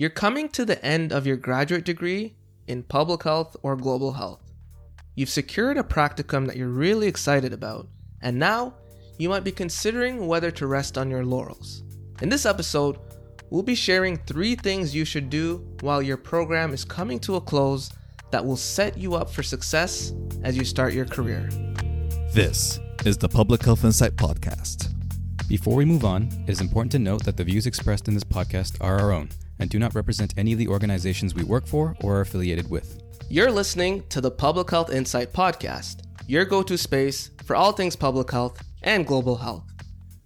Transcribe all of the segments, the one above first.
You're coming to the end of your graduate degree in public health or global health. You've secured a practicum that you're really excited about, and now you might be considering whether to rest on your laurels. In this episode, we'll be sharing three things you should do while your program is coming to a close that will set you up for success as you start your career. This is the Public Health Insight Podcast. Before we move on, it is important to note that the views expressed in this podcast are our own and do not represent any of the organizations we work for or are affiliated with. You're listening to the Public Health Insight Podcast, your go to space for all things public health and global health,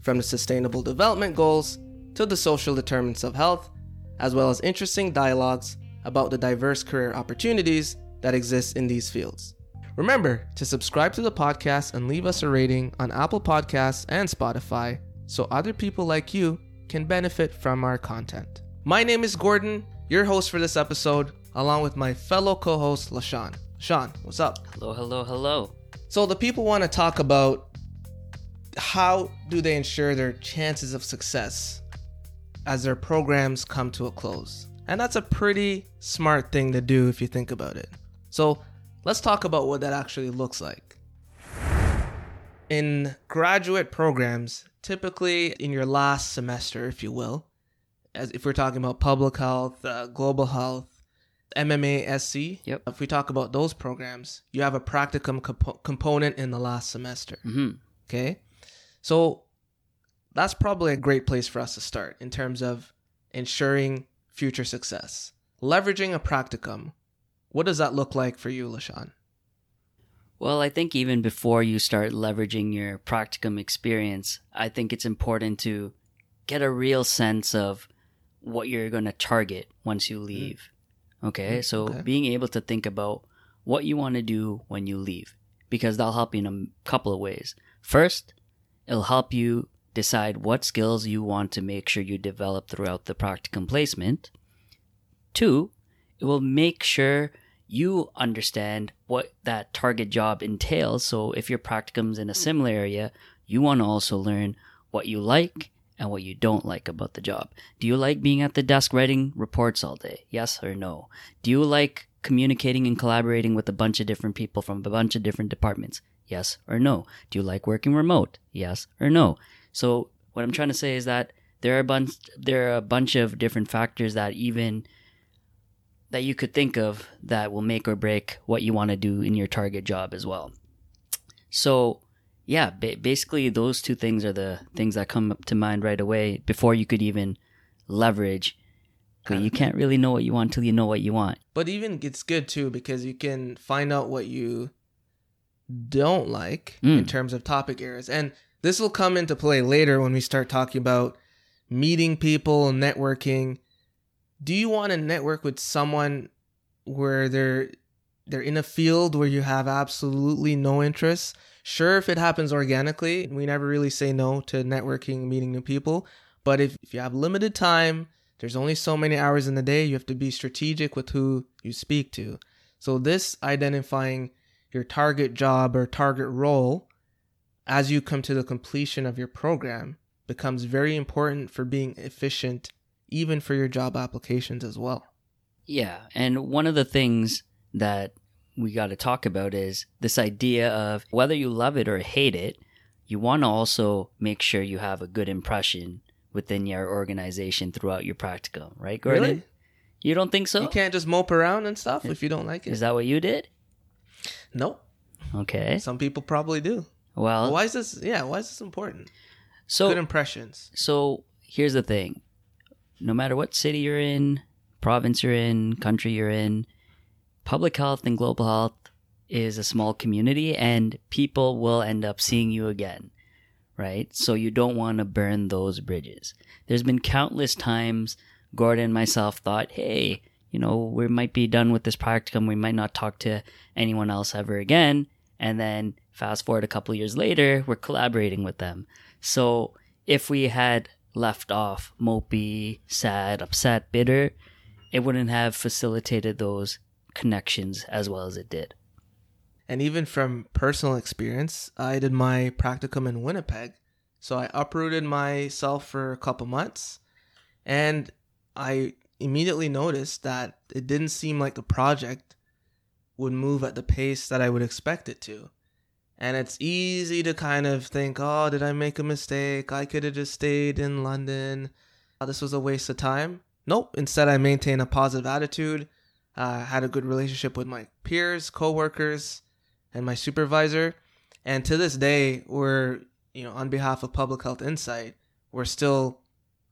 from the Sustainable Development Goals to the social determinants of health, as well as interesting dialogues about the diverse career opportunities that exist in these fields. Remember to subscribe to the podcast and leave us a rating on Apple Podcasts and Spotify so other people like you can benefit from our content. My name is Gordon, your host for this episode, along with my fellow co host, LaShawn. Sean, what's up? Hello, hello, hello. So, the people want to talk about how do they ensure their chances of success as their programs come to a close. And that's a pretty smart thing to do if you think about it. So, let's talk about what that actually looks like. In graduate programs, typically in your last semester, if you will, as if we're talking about public health, uh, global health, MMA SC, Yep. if we talk about those programs, you have a practicum compo- component in the last semester. hmm Okay. So that's probably a great place for us to start in terms of ensuring future success. Leveraging a practicum. What does that look like for you, LaShawn? Well, I think even before you start leveraging your practicum experience, I think it's important to get a real sense of what you're going to target once you leave. Okay, Mm, so okay. being able to think about what you want to do when you leave, because that'll help you in a couple of ways. First, it'll help you decide what skills you want to make sure you develop throughout the practicum placement. Two, it will make sure you understand what that target job entails. So if your practicum's in a similar area, you want to also learn what you like and what you don't like about the job. Do you like being at the desk writing reports all day? Yes or no? Do you like communicating and collaborating with a bunch of different people from a bunch of different departments? Yes or no? Do you like working remote? Yes or no? So what I'm trying to say is that there are a bunch there are a bunch of different factors that even that you could think of that will make or break what you want to do in your target job as well. So, yeah, ba- basically those two things are the things that come up to mind right away before you could even leverage. But you can't really know what you want until you know what you want. But even it's good too because you can find out what you don't like in Mm. terms of topic areas. And this will come into play later when we start talking about meeting people networking. Do you want to network with someone where they're they're in a field where you have absolutely no interest? Sure, if it happens organically, we never really say no to networking, meeting new people. But if, if you have limited time, there's only so many hours in the day, you have to be strategic with who you speak to. So, this identifying your target job or target role as you come to the completion of your program becomes very important for being efficient, even for your job applications as well. Yeah, and one of the things that we got to talk about is this idea of whether you love it or hate it, you want to also make sure you have a good impression within your organization throughout your practicum, right, Gordon? Really? You don't think so? You can't just mope around and stuff if you don't like it. Is that what you did? no, Okay. some people probably do. Well, why is this? Yeah, why is this important? so Good impressions. So here's the thing no matter what city you're in, province you're in, country you're in, public health and global health is a small community and people will end up seeing you again, right? So you don't want to burn those bridges. There's been countless times Gordon and myself thought, hey, you know, we might be done with this practicum. We might not talk to anyone else ever again. And then fast forward a couple years later, we're collaborating with them. So if we had left off mopey, sad, upset, bitter, it wouldn't have facilitated those connections as well as it did. And even from personal experience, I did my practicum in Winnipeg. So I uprooted myself for a couple months and I immediately noticed that it didn't seem like the project would move at the pace that I would expect it to. And it's easy to kind of think, oh, did I make a mistake? I could have just stayed in London. Oh, this was a waste of time. Nope. Instead, I maintain a positive attitude. Uh, had a good relationship with my peers, coworkers, and my supervisor. And to this day, we're, you know, on behalf of Public Health Insight, we're still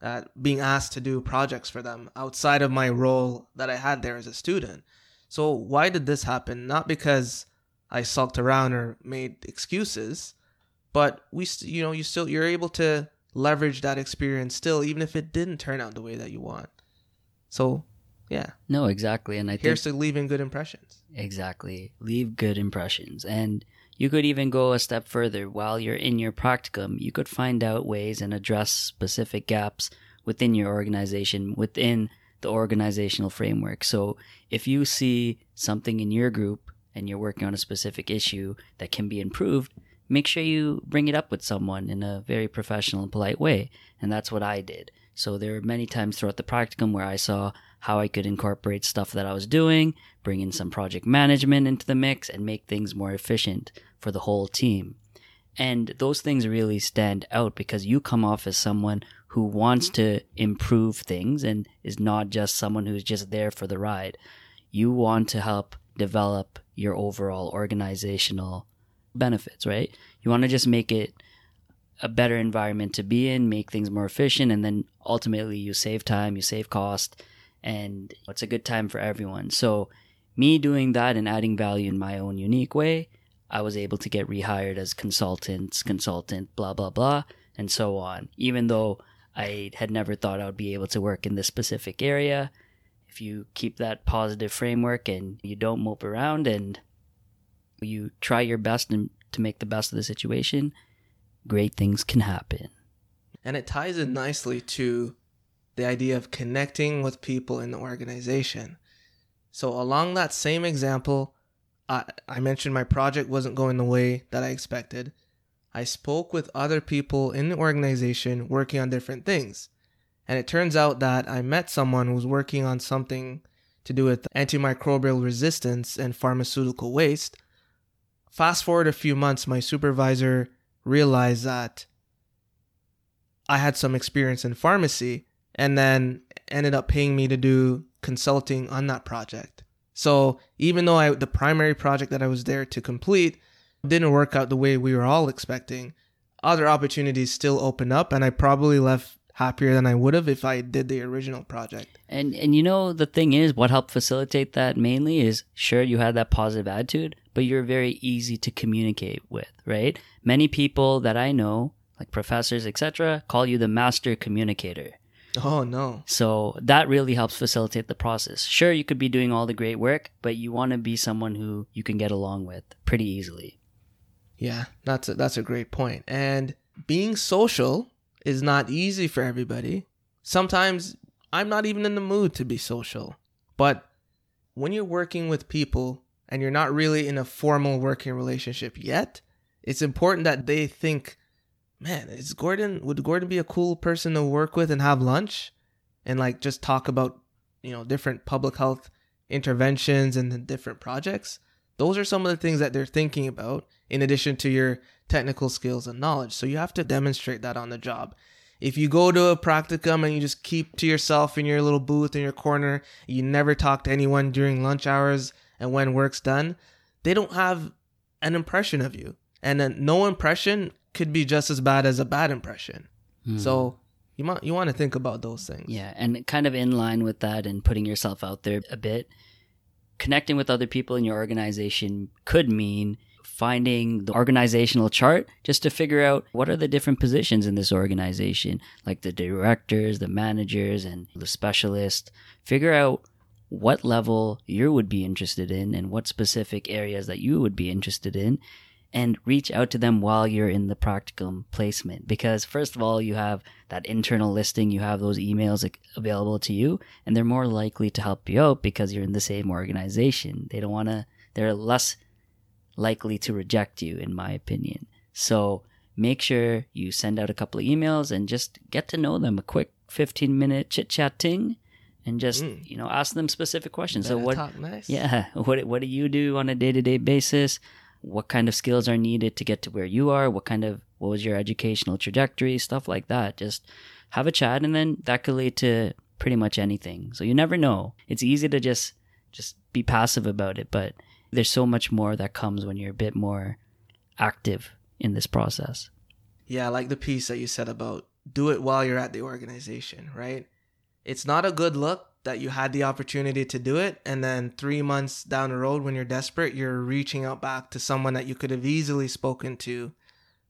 uh, being asked to do projects for them outside of my role that I had there as a student. So why did this happen? Not because I sulked around or made excuses, but we, st- you know, you still you're able to leverage that experience still, even if it didn't turn out the way that you want. So, yeah, No, exactly. And I think here's to leaving good impressions. Exactly. Leave good impressions. And you could even go a step further. While you're in your practicum, you could find out ways and address specific gaps within your organization, within the organizational framework. So if you see something in your group and you're working on a specific issue that can be improved, make sure you bring it up with someone in a very professional and polite way. And that's what I did. So there were many times throughout the practicum where I saw how I could incorporate stuff that I was doing, bring in some project management into the mix, and make things more efficient for the whole team. And those things really stand out because you come off as someone who wants mm-hmm. to improve things and is not just someone who's just there for the ride. You want to help develop your overall organizational benefits, right? You want to just make it a better environment to be in, make things more efficient, and then ultimately you save time, you save cost, and it's a good time for everyone. So, me doing that and adding value in my own unique way, I was able to get rehired as consultants, consultant, blah, blah, blah, and so on. Even though I had never thought I would be able to work in this specific area, if you keep that positive framework and you don't mope around and you try your best and to make the best of the situation, great things can happen. And it ties in nicely to the idea of connecting with people in the organization. So, along that same example, I, I mentioned my project wasn't going the way that I expected. I spoke with other people in the organization working on different things. And it turns out that I met someone who was working on something to do with antimicrobial resistance and pharmaceutical waste. Fast forward a few months, my supervisor realized that I had some experience in pharmacy and then ended up paying me to do consulting on that project. So even though I the primary project that I was there to complete didn't work out the way we were all expecting, other opportunities still opened up and I probably left happier than I would have if I did the original project. And and you know the thing is what helped facilitate that mainly is sure you had that positive attitude, but you're very easy to communicate with, right? Many people that I know, like professors, etc., call you the master communicator. Oh no. So that really helps facilitate the process. Sure, you could be doing all the great work, but you want to be someone who you can get along with pretty easily. Yeah, that's a, that's a great point. And being social is not easy for everybody. Sometimes I'm not even in the mood to be social. But when you're working with people and you're not really in a formal working relationship yet, it's important that they think, man, is Gordon would Gordon be a cool person to work with and have lunch and like just talk about, you know, different public health interventions and the different projects? Those are some of the things that they're thinking about in addition to your technical skills and knowledge. So you have to demonstrate that on the job. If you go to a practicum and you just keep to yourself in your little booth in your corner, you never talk to anyone during lunch hours and when work's done, they don't have an impression of you. And a no impression could be just as bad as a bad impression. Hmm. So you want you want to think about those things. Yeah, and kind of in line with that and putting yourself out there a bit, connecting with other people in your organization could mean finding the organizational chart just to figure out what are the different positions in this organization, like the directors, the managers, and the specialists. Figure out what level you would be interested in and what specific areas that you would be interested in and reach out to them while you're in the practicum placement because first of all you have that internal listing you have those emails available to you and they're more likely to help you out because you're in the same organization they don't want to they're less likely to reject you in my opinion so make sure you send out a couple of emails and just get to know them a quick 15 minute chit chatting and just Mm. you know ask them specific questions. So what? nice. Yeah, what what do you do on a day to day basis? What kind of skills are needed to get to where you are? What kind of what was your educational trajectory? Stuff like that. Just have a chat, and then that could lead to pretty much anything. So you never know. It's easy to just just be passive about it, but there's so much more that comes when you're a bit more active in this process. Yeah, I like the piece that you said about do it while you're at the organization, right? It's not a good look that you had the opportunity to do it and then 3 months down the road when you're desperate, you're reaching out back to someone that you could have easily spoken to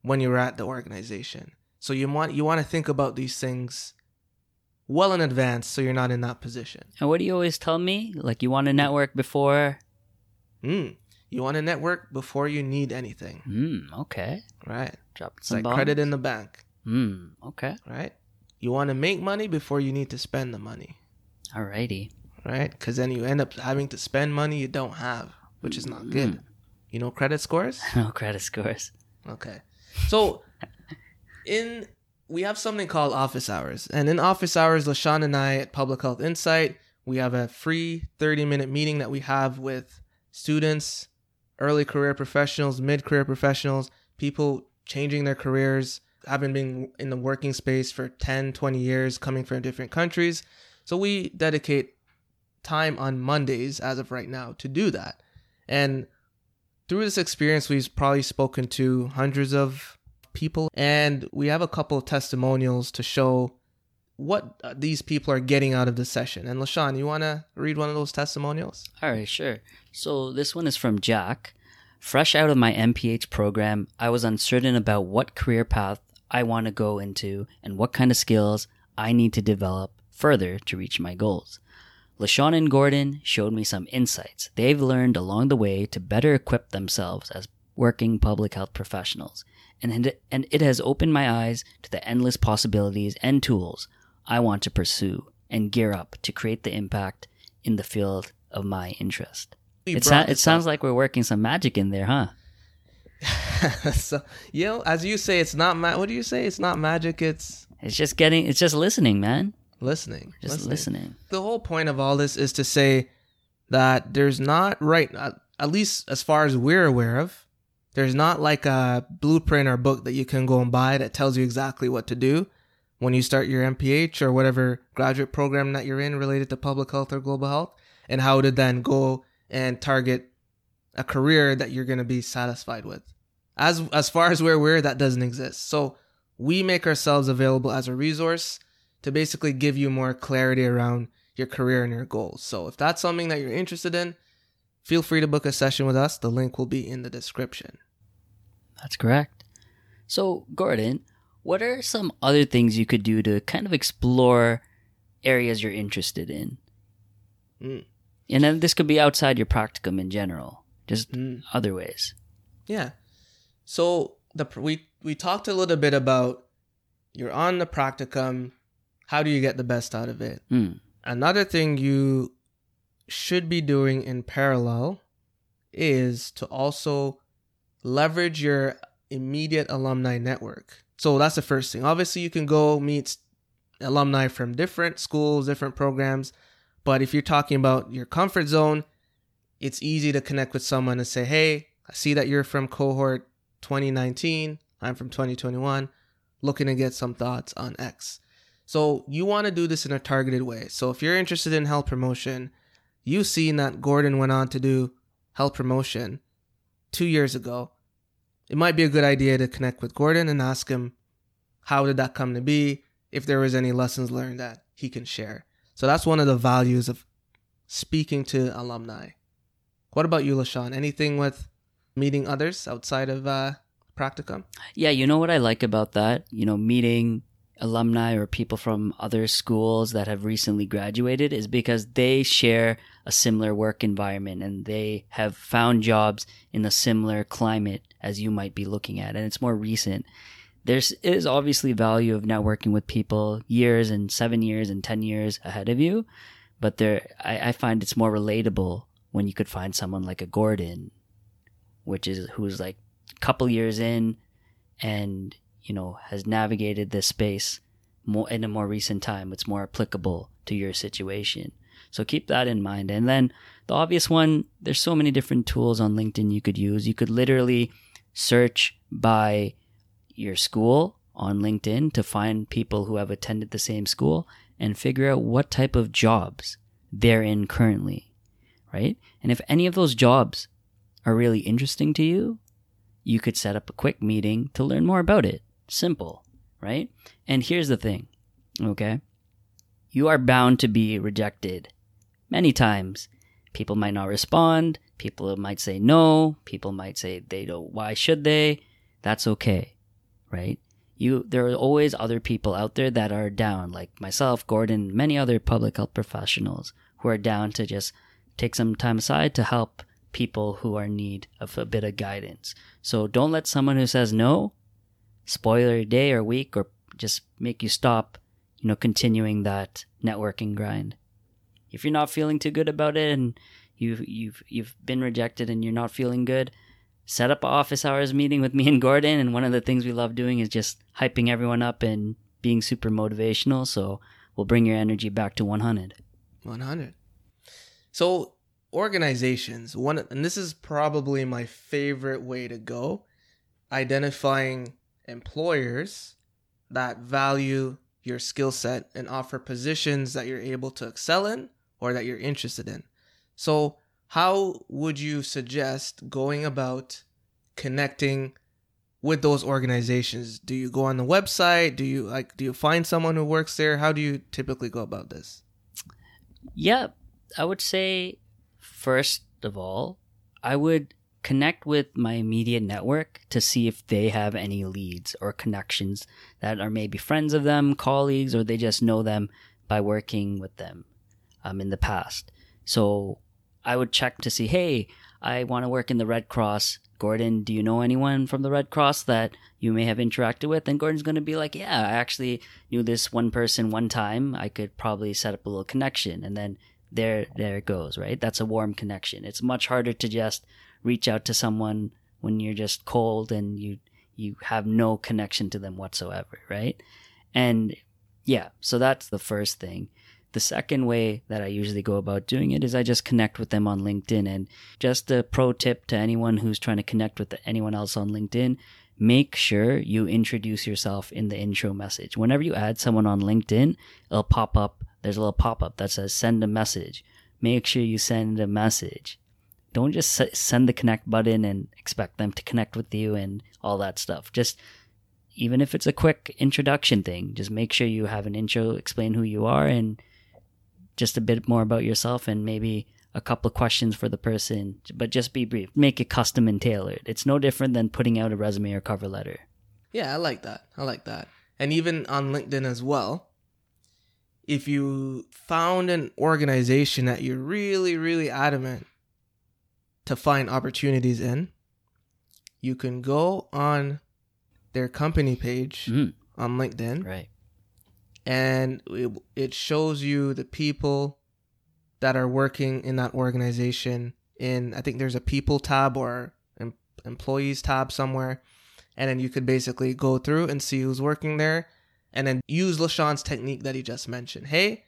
when you were at the organization. So you want you want to think about these things well in advance so you're not in that position. And what do you always tell me? Like you want to network before? Mm. You want to network before you need anything, Hmm. Okay. right? It's some like bombs. credit in the bank, Hmm. Okay. right? You want to make money before you need to spend the money. Alrighty. right? Because then you end up having to spend money you don't have, which is not good. Mm. You know credit scores? No credit scores. Okay. So in we have something called office hours. And in office hours, LaShawn and I at Public Health Insight, we have a free 30 minute meeting that we have with students, early career professionals, mid career professionals, people changing their careers, having been in the working space for 10, 20 years, coming from different countries. So we dedicate time on Mondays as of right now to do that. And through this experience, we've probably spoken to hundreds of people, and we have a couple of testimonials to show what uh, these people are getting out of the session. And LaShawn, you want to read one of those testimonials? All right, sure. So this one is from Jack. Fresh out of my MPH program, I was uncertain about what career path I want to go into and what kind of skills I need to develop further to reach my goals. LaShawn and Gordon showed me some insights they've learned along the way to better equip themselves as working public health professionals. And it, and it has opened my eyes to the endless possibilities and tools I want to pursue and gear up to create the impact in the field of my interest. It, sa- it sounds like we're working some magic in there, huh? so, you know, as you say, it's not ma- What do you say? It's not magic. It's It's just getting, it's just listening, man. Listening. Just listening. the whole point of all this is to say that there's not right at at least as far as we're aware of there's not like a blueprint or book that you can go and buy that tells you exactly what to do when you start your MPH or whatever graduate program that you're in related to public health or global health and how to then go and target a career that you're going to be satisfied with as as far as we're aware that doesn't exist so we make ourselves available as a resource to basically give you more clarity around your career and your goals. So if that's something that you're interested in, feel free to book a session with us. The link will be in the description. That's correct. So, Gordon, what are some other things you could do to kind of explore areas you're interested in? Mm. And then this could be outside your practicum in general, just Mm. other ways. Yeah. So the we we talked a little bit about you're on the practicum. How do you get the best out of it? Hmm. Another thing you should be doing in parallel is to also leverage your immediate alumni network. So that's the first thing. Obviously, you can go meet alumni from different schools, different programs, but if you're talking about your comfort zone, it's easy to connect with someone and say, "Hey, I see that you're from cohort 2019. I'm from 2021, looking to get some thoughts on X." So you want to do this in a targeted way. So if you're interested in health promotion, you've seen that Gordon went on to do health promotion two years ago. It might be a good idea to connect with Gordon and ask him how did that come to be, if there was any lessons learned that he can share. So that's one of the values of speaking to alumni. What about you, LaShawn? Anything with meeting others outside of uh, practicum? Yeah, you know what I like about that? You know, meeting alumni or people from other schools that have recently graduated is because they share a similar work environment and they have found jobs in a similar climate as you might be looking at and it's more recent. There's is obviously value of networking with people years and seven years and ten years ahead of you but there I, I find it's more relatable when you could find someone like a gordon which is who's like a couple years in and you know has navigated this space more in a more recent time. It's more applicable to your situation. So keep that in mind. And then the obvious one, there's so many different tools on LinkedIn you could use. You could literally search by your school on LinkedIn to find people who have attended the same school and figure out what type of jobs they're in currently, right? And if any of those jobs are really interesting to you, you could set up a quick meeting to learn more about it. Simple, right? And here's the thing, okay? You are bound to be rejected many times. People might not respond. People might say no. People might say they don't. Why should they? That's okay, right? You there are always other people out there that are down, like myself, Gordon, many other public health professionals who are down to just take some time aside to help people who are in need of a bit of guidance. So don't let someone who says no spoil your day or week or just make you stop, you know, continuing that networking grind. If you're not feeling too good about it and you've you've you've been rejected and you're not feeling good, set up an office hours meeting with me and Gordon and one of the things we love doing is just hyping everyone up and being super motivational, so we'll bring your energy back to 100. 100. So organizations, one and this is probably my favorite way to go, identifying employers that value your skill set and offer positions that you're able to excel in or that you're interested in. So, how would you suggest going about connecting with those organizations? Do you go on the website? Do you like do you find someone who works there? How do you typically go about this? Yeah, I would say first of all, I would connect with my immediate network to see if they have any leads or connections that are maybe friends of them, colleagues, or they just know them by working with them um, in the past. So I would check to see, hey, I want to work in the Red Cross. Gordon, do you know anyone from the Red Cross that you may have interacted with? And Gordon's going to be like, yeah, I actually knew this one person one time. I could probably set up a little connection. And then there, there it goes, right? That's a warm connection. It's much harder to just reach out to someone when you're just cold and you you have no connection to them whatsoever, right? And yeah, so that's the first thing. The second way that I usually go about doing it is I just connect with them on LinkedIn. And just a pro tip to anyone who's trying to connect with anyone else on LinkedIn make sure you introduce yourself in the intro message. Whenever you add someone on LinkedIn, it'll pop up. There's a little pop up that says send a message. Make sure you send a message don't just send the connect button and expect them to connect with you and all that stuff. Just even if it's a quick introduction thing, just make sure you have an intro, explain who you are and just a bit more about yourself and maybe a couple of questions for the person, but just be brief. Make it custom and tailored. It's no different than putting out a resume or cover letter. Yeah, I like that. I like that. And even on LinkedIn as well, if you found an organization that you're really, really adamant to find opportunities in, you can go on their company page mm. on LinkedIn. Right. And it, it shows you the people that are working in that organization in I think there's a people tab or em- employees tab somewhere and then you could basically go through and see who's working there and then use LaShawn's technique that he just mentioned. Hey,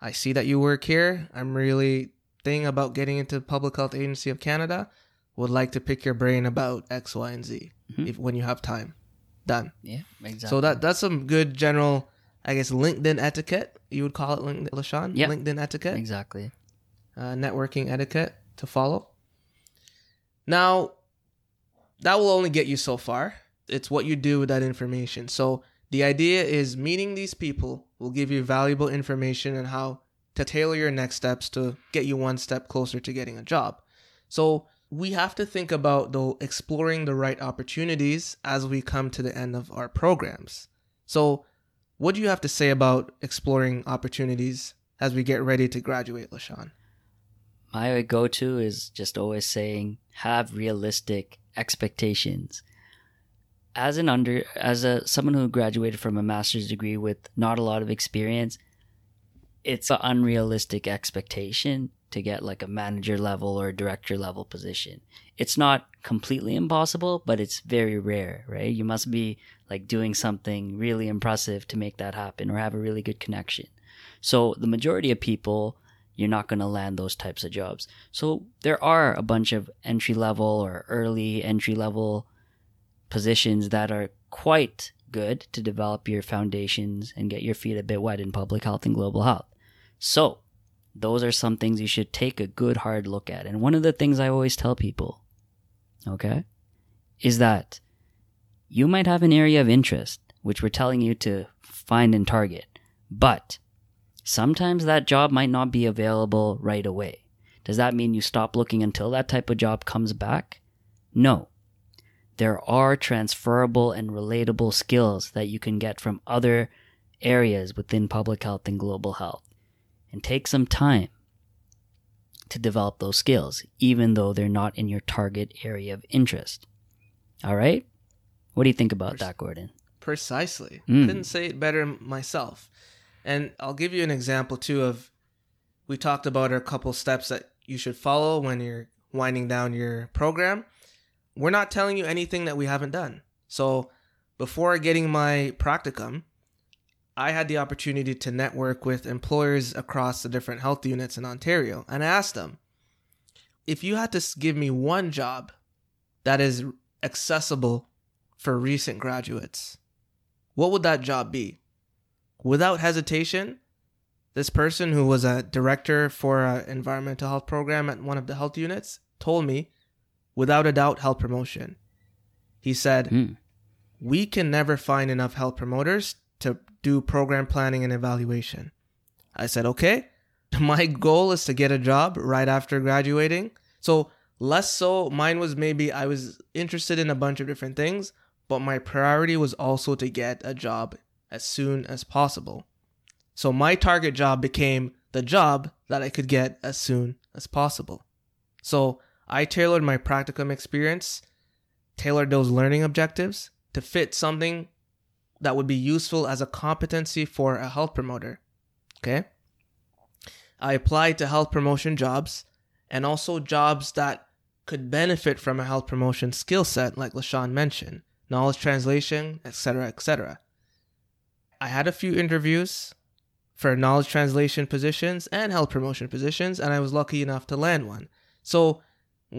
I see that you work here. I'm really thing about getting into the Public Health Agency of Canada, would like to pick your brain about X, Y, and Z Mhm. if when you have time. Done. Yeah, exactly. So that that's some good general, I guess, LinkedIn etiquette. You would call it LinkedIn, LaShawn? Yeah. LinkedIn etiquette, exactly. uh, networking etiquette to follow. Now, that will only get you so far. It's what you do with that information. So the idea is meeting these people will give you valuable information on how to tailor your next steps to get you one step closer to getting a job. So we have to think about though exploring the right opportunities as we come to the end of our programs. So what do you have to say about exploring opportunities as we get ready to graduate, LaShawn? My go to is just always saying have realistic expectations. As an under as a someone who graduated from a master's degree with not a lot of experience, it's an unrealistic expectation to get like a manager level or director level position. It's not completely impossible, but it's very rare, right? You must be like doing something really impressive to make that happen or have a really good connection. So the majority of people, you're not going to land those types of jobs. So there are a bunch of entry level or early entry level positions that are quite good to develop your foundations and get your feet a bit wet in public health and global health. So those are some things you should take a good hard look at. And one of the things I always tell people, okay, is that you might have an area of interest, which we're telling you to find and target, but sometimes that job might not be available right away. Does that mean you stop looking until that type of job comes back? No. There are transferable and relatable skills that you can get from other areas within public health and global health and take some time to develop those skills, even though they're not in your target area of interest. All right? What do you think about that, Gordon? Precisely. Mm. Couldn't say it better myself. And I'll give you an example too of we talked about a couple steps that you should follow when you're winding down your program. We're not telling you anything that we haven't done. So before getting my practicum, I had the opportunity to network with employers across the different health units in Ontario. And I asked them, if you had to give me one job that is accessible for recent graduates, what would that job be? Without hesitation, this person who was a director for an environmental health program at one of the health units told me, without a doubt, health promotion. He said, Hmm. We can never find enough health promoters to do program planning and evaluation. I said, Okay. My goal is to get a job right after graduating. So, less so, mine was maybe I was interested in a bunch of different things, but my priority was also to get a job as soon as possible. So my target job became the job that I could get as soon as possible. So I tailored my practicum experience, tailored those learning objectives to fit something that would be useful as a competency for a health promoter. Okay? I applied to health promotion jobs and also jobs that could benefit from a health promotion skill set, like LaShawn mentioned, knowledge translation, etc., etc. I had a few interviews for knowledge translation positions and health promotion positions, and I was lucky enough to land one. So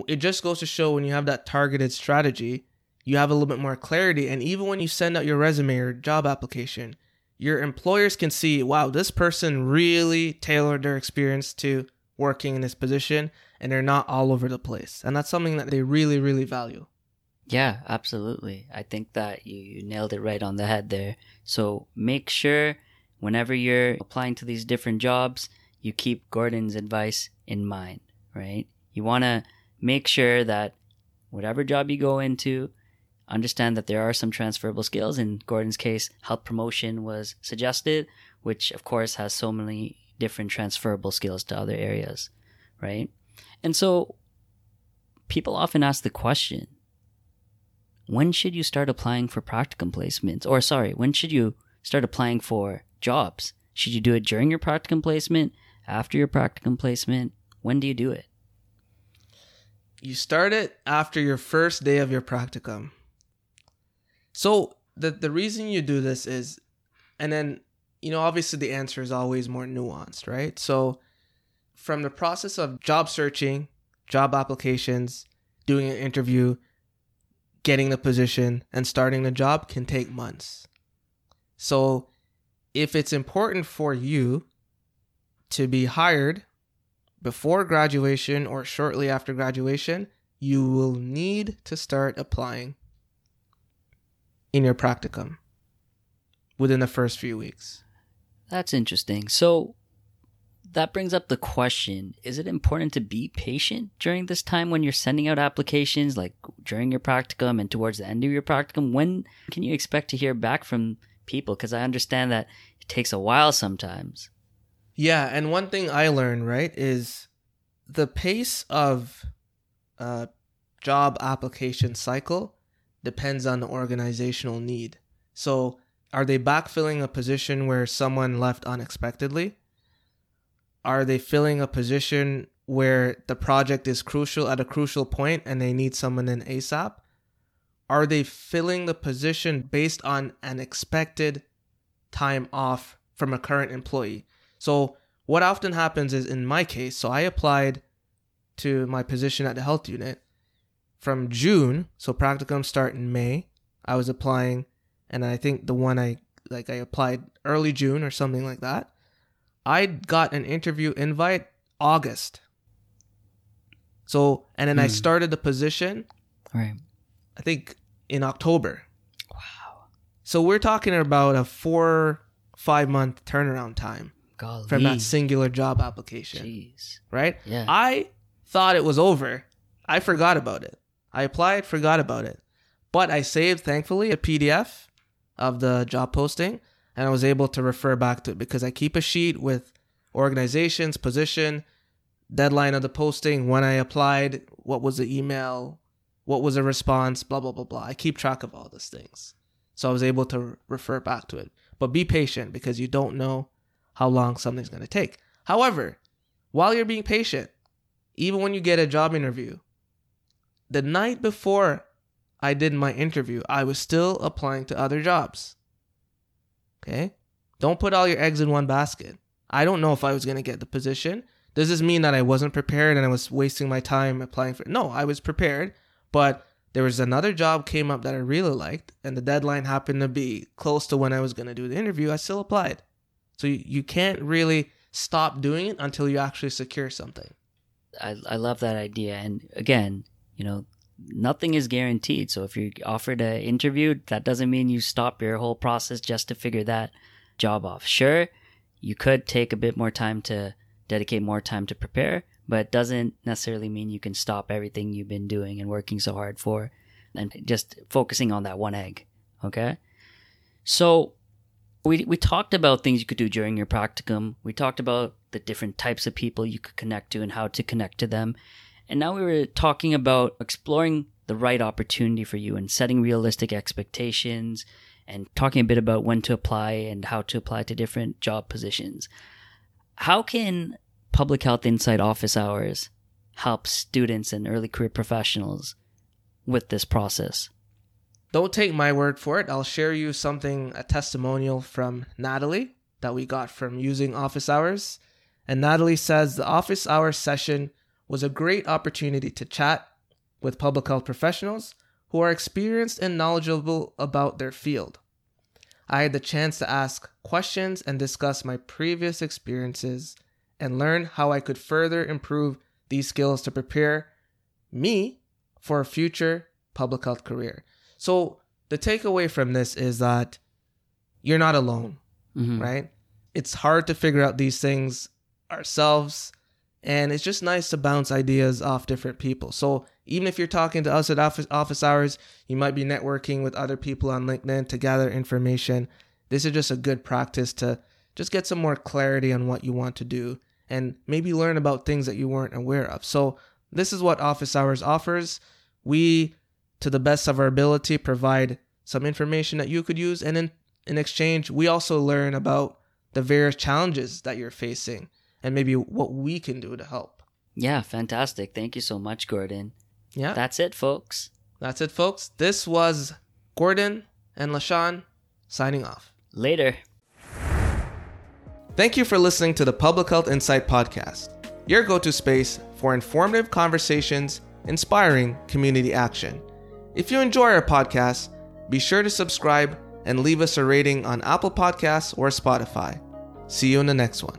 it just goes to show when you have that targeted strategy, you have a little bit more clarity. And even when you send out your resume or job application, your employers can see, wow, this person really tailored their experience to working in this position, and they're not all over the place. And that's something that they really, really value. Yeah, absolutely. I think that you, you nailed it right on the head there. So make sure whenever you're applying to these different jobs, you keep Gordon's advice in mind, right? You want to make sure that whatever job you go into, understand that there are some transferable skills. In Gordon's case, health promotion was suggested, which of course has so many different transferable skills to other areas, right? And so people often ask the question, when should you start applying for practicum placements? Or sorry, when should you start applying for jobs? Should you do it during your practicum placement, after your practicum placement? When do you do it? You start it after your first day of your practicum. So the the reason you do this is and then you know obviously the answer is always more nuanced, right? So from the process of job searching, job applications, doing an interview, getting the position and starting the job can take months. So if it's important for you to be hired before graduation or shortly after graduation, you will need to start applying in your practicum within the first few weeks. That's interesting. So that brings up the question is it important to be patient during this time when you're sending out applications, like during your practicum and towards the end of your practicum? When can you expect to hear back from people? Because I understand that it takes a while sometimes. Yeah, and one thing I learned, right, is the pace of uh, job application cycle depends on the organizational need. So, are they backfilling a position where someone left unexpectedly? Are they filling a position where the project is crucial at a crucial point and they need someone in ASAP? are they filling the position based on an expected time off from a current employee? So, what often happens is in my case, so I applied to my position at the health unit from June, so practicum start in May. I was applying and I think the one I like I applied early June or something like that. I got an interview invite August. So, and then I Hmm. started the position Right. I think in October. Wow. So we're talking about a 4 5 month turnaround time Golly. from that singular job application, Jeez. right? Yeah. I thought it was over. I forgot about it. I applied, forgot about it. But I saved, thankfully, a PDF of the job posting and I was able to refer back to it because I keep a sheet with organizations, position, deadline of the posting, when I applied, what was the email, what was the response, blah, blah, blah, blah. I keep track of all these things. So I was able to refer back to it. But be patient because you don't know how long something's going to take. However, while you're being patient, even when you get a job interview, the night before I did my interview, I was still applying to other jobs. Okay? Don't put all your eggs in one basket. I don't know if I was going to get the position. Does this mean that I wasn't prepared and I was wasting my time applying for No, I was prepared, but there was another job came up that I really liked and the deadline happened to be close to when I was going to do the interview. I still applied. So you, you can't really stop doing it until you actually secure something. I, I love that idea. And again, you know, nothing is guaranteed. So if you're offered an interview, that doesn't mean you stop your whole process just to figure that job off. Sure, you could take a bit more time to dedicate more time to prepare, but it doesn't necessarily mean you can stop everything you've been doing and working so hard for and just focusing on that one egg. Okay. So we, we talked about things you could do during your practicum. We talked about the different types of people you could connect to and how to connect to them. And now we were talking about exploring the right opportunity for you and setting realistic expectations and talking a bit about when to apply and how to apply to different job positions. How can Public Health Insight office hours help students and early career professionals with this process? Don't take my word for it. I'll share you something, a testimonial from Natalie that we got from using office hours. And Natalie says the office hours session was a great opportunity to chat with public health professionals who are experienced and knowledgeable about their field. I had the chance to ask questions and discuss my previous experiences and learn how I could further improve these skills to prepare me for a future public health career. So, the takeaway from this is that you're not alone, Mhm. right? It's hard to figure out these things ourselves, and it's just nice to bounce ideas off different people. So, even if you're talking to us at office, office hours, you might be networking with other people on LinkedIn to gather information. This is just a good practice to just get some more clarity on what you want to do and maybe learn about things that you weren't aware of. So, this is what office hours offers. We, to the best of our ability, provide some information that you could use. And in, in exchange, we also learn about the various challenges that you're facing and maybe what we can do to help. Yeah, fantastic. Thank you so much, Gordon. Yeah, That's it, folks. that's it, folks. This was Gordon and LaShawn signing off. Later. Thank you for listening to the Public Health Insight Podcast, your go to space for informative conversations, inspiring community action. If you enjoy our podcast, be sure to subscribe and leave us a rating on Apple Podcasts or Spotify. See you in the next one.